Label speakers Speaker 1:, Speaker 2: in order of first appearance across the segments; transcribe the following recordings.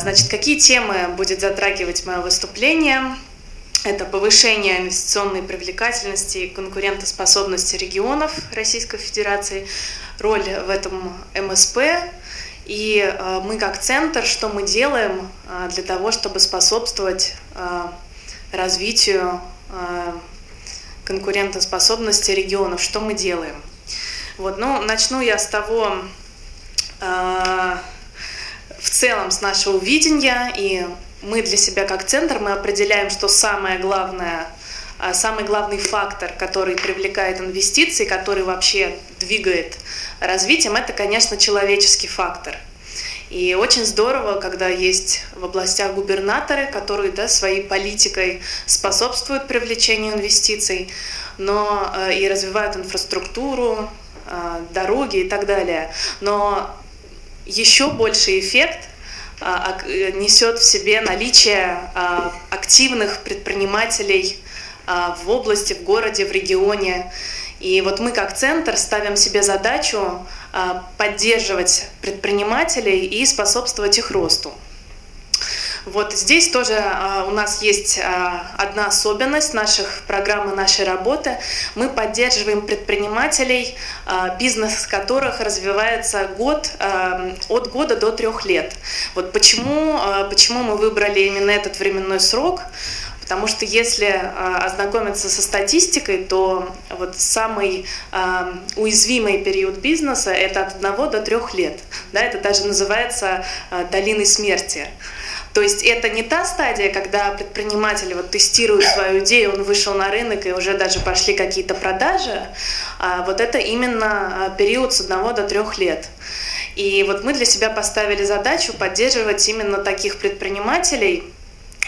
Speaker 1: Значит, какие темы будет затрагивать мое выступление? Это повышение инвестиционной привлекательности и конкурентоспособности регионов Российской Федерации, роль в этом МСП, и э, мы как центр, что мы делаем э, для того, чтобы способствовать э, развитию конкурентоспособности регионов, что мы делаем. Вот, ну, начну я с того, в целом с нашего видения, и мы для себя как центр, мы определяем, что самое главное самый главный фактор, который привлекает инвестиции, который вообще двигает развитием, это, конечно, человеческий фактор. И очень здорово, когда есть в областях губернаторы, которые да, своей политикой способствуют привлечению инвестиций, но э, и развивают инфраструктуру, э, дороги и так далее. Но еще больший эффект э, несет в себе наличие э, активных предпринимателей в области, в городе, в регионе. И вот мы как центр ставим себе задачу а, поддерживать предпринимателей и способствовать их росту. Вот здесь тоже а, у нас есть а, одна особенность наших программ и нашей работы. Мы поддерживаем предпринимателей, бизнес которых развивается год, от года до трех лет. Вот почему, почему мы выбрали именно этот временной срок? Потому что если э, ознакомиться со статистикой, то вот самый э, уязвимый период бизнеса это от 1 до 3 лет. Да, это даже называется э, долиной смерти. То есть это не та стадия, когда предприниматель вот тестирует свою идею, он вышел на рынок и уже даже пошли какие-то продажи, а вот это именно период с 1 до 3 лет. И вот мы для себя поставили задачу поддерживать именно таких предпринимателей,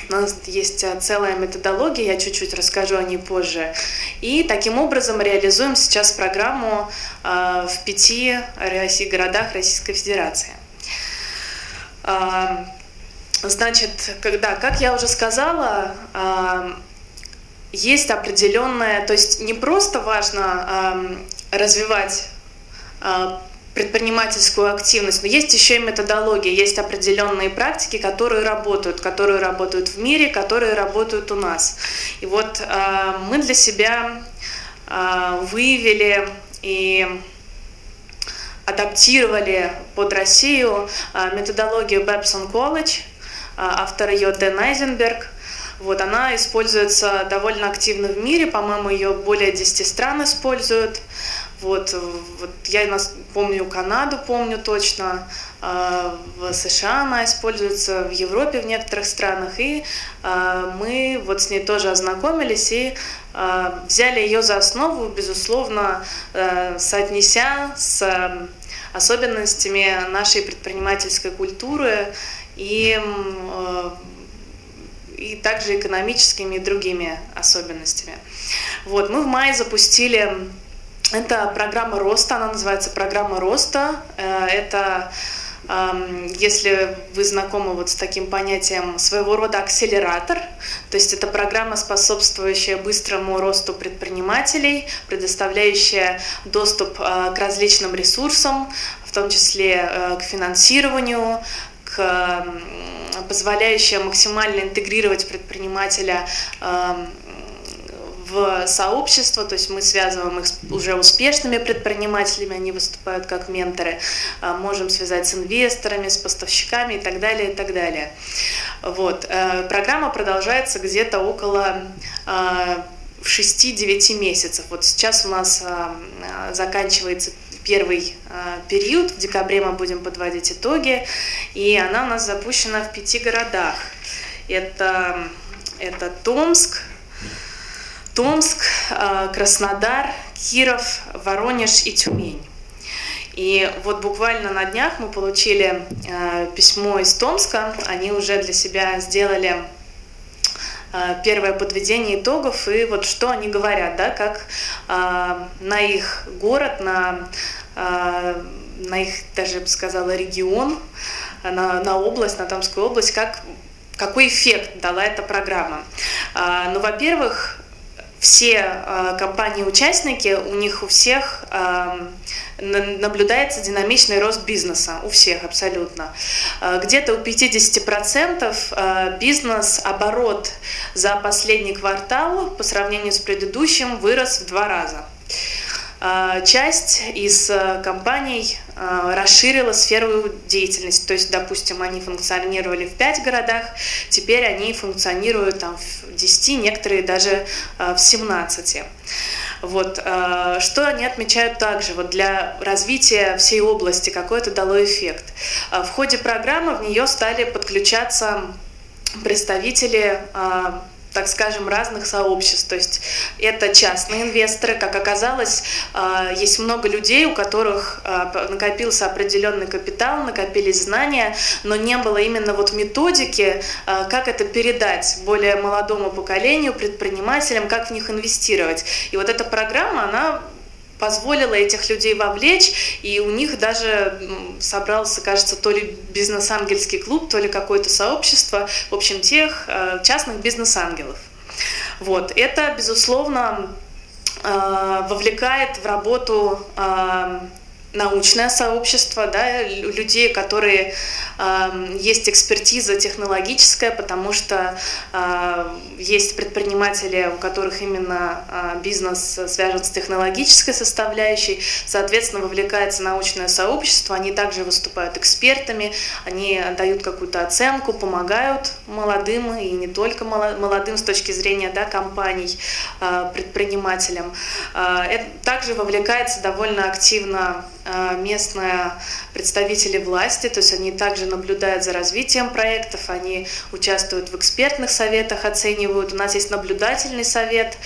Speaker 1: у нас есть э, целая методология, я чуть-чуть расскажу о ней позже. И таким образом реализуем сейчас программу э, в пяти городах Российской Федерации. Значит, когда, как я уже сказала, есть определенная, то есть не просто важно развивать предпринимательскую активность, но есть еще и методология, есть определенные практики, которые работают, которые работают в мире, которые работают у нас. И вот э, мы для себя э, выявили и адаптировали под Россию э, методологию Babson College, автор ее Дэн Айзенберг. Вот, она используется довольно активно в мире, по-моему, ее более 10 стран используют. Вот, вот я помню Канаду, помню точно, а, в США она используется, в Европе в некоторых странах, и а, мы вот с ней тоже ознакомились и а, взяли ее за основу, безусловно, соотнеся с особенностями нашей предпринимательской культуры и, и также экономическими и другими особенностями. Вот, мы в мае запустили это программа роста, она называется программа роста. Э, это эм, если вы знакомы вот с таким понятием своего рода акселератор, то есть это программа, способствующая быстрому росту предпринимателей, предоставляющая доступ э, к различным ресурсам, в том числе э, к финансированию, к, позволяющая максимально интегрировать предпринимателя эм, в сообщество, то есть мы связываем их с уже успешными предпринимателями, они выступают как менторы, а, можем связать с инвесторами, с поставщиками и так далее, и так далее. Вот. Э, программа продолжается где-то около 6-9 а, месяцев. Вот сейчас у нас заканчивается первый период, в декабре мы будем подводить итоги, и она у нас запущена в пяти городах. Это, это Томск, Томск, э, Краснодар, Киров, Воронеж и Тюмень. И вот буквально на днях мы получили э, письмо из Томска. Они уже для себя сделали первое подведение итогов и вот что они говорят, да, как на их город, на, на их даже, я бы сказала, регион, на, на область, на Томскую область, как, какой эффект дала эта программа. Ну, во-первых, все компании-участники, у них у всех наблюдается динамичный рост бизнеса, у всех абсолютно. Где-то у 50% бизнес-оборот за последний квартал по сравнению с предыдущим вырос в два раза. А, часть из э, компаний а, расширила сферу деятельности. То есть, допустим, они функционировали в 5 городах, теперь они функционируют там, в 10, некоторые даже в 17. Вот. Что они отмечают также вот для развития всей области, какой это дало эффект. В ходе программы в нее стали подключаться представители так скажем, разных сообществ. То есть это частные инвесторы. Как оказалось, а, есть много людей, у которых а, накопился определенный капитал, накопились знания, но не было именно вот методики, а, как это передать более молодому поколению, предпринимателям, как в них инвестировать. И вот эта программа, она позволила этих людей вовлечь, и у них даже собрался, кажется, то ли бизнес-ангельский клуб, то ли какое-то сообщество, в общем, тех э, частных бизнес-ангелов. Вот. Это, безусловно, э, вовлекает в работу э, научное сообщество, да, людей, которые э, есть экспертиза технологическая, потому что э, есть предприниматели, у которых именно э, бизнес связан с технологической составляющей, соответственно, вовлекается научное сообщество, они также выступают экспертами, они дают какую-то оценку, помогают молодым и не только молодым с точки зрения да, компаний, э, предпринимателям. Э, это также вовлекается довольно активно местные представители власти, то есть они также наблюдают за развитием проектов, они участвуют в экспертных советах, оценивают. У нас есть наблюдательный совет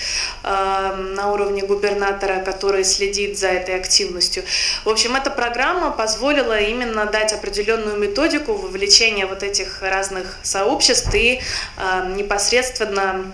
Speaker 1: э, на уровне губернатора, который следит за этой активностью. В общем, эта программа позволила именно дать определенную методику вовлечения вот этих разных сообществ и э, непосредственно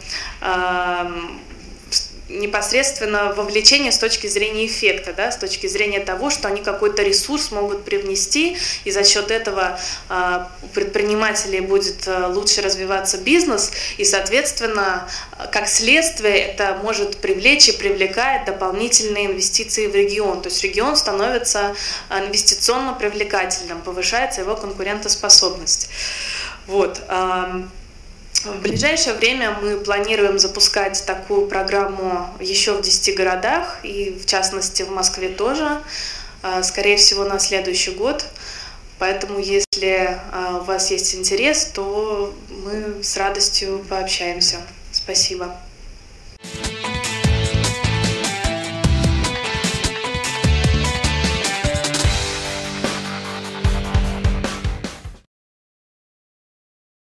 Speaker 1: непосредственно вовлечение с точки зрения эффекта, да, с точки зрения того, что они какой-то ресурс могут привнести, и за счет этого э, у предпринимателей будет э, лучше развиваться бизнес, и, соответственно, как следствие это может привлечь и привлекает дополнительные инвестиции в регион. То есть регион становится инвестиционно привлекательным, повышается его конкурентоспособность. Вот. В ближайшее время мы планируем запускать такую программу еще в 10 городах, и в частности в Москве тоже, а, скорее всего, на следующий год. Поэтому, если а, у вас есть интерес, то мы с радостью пообщаемся. Спасибо.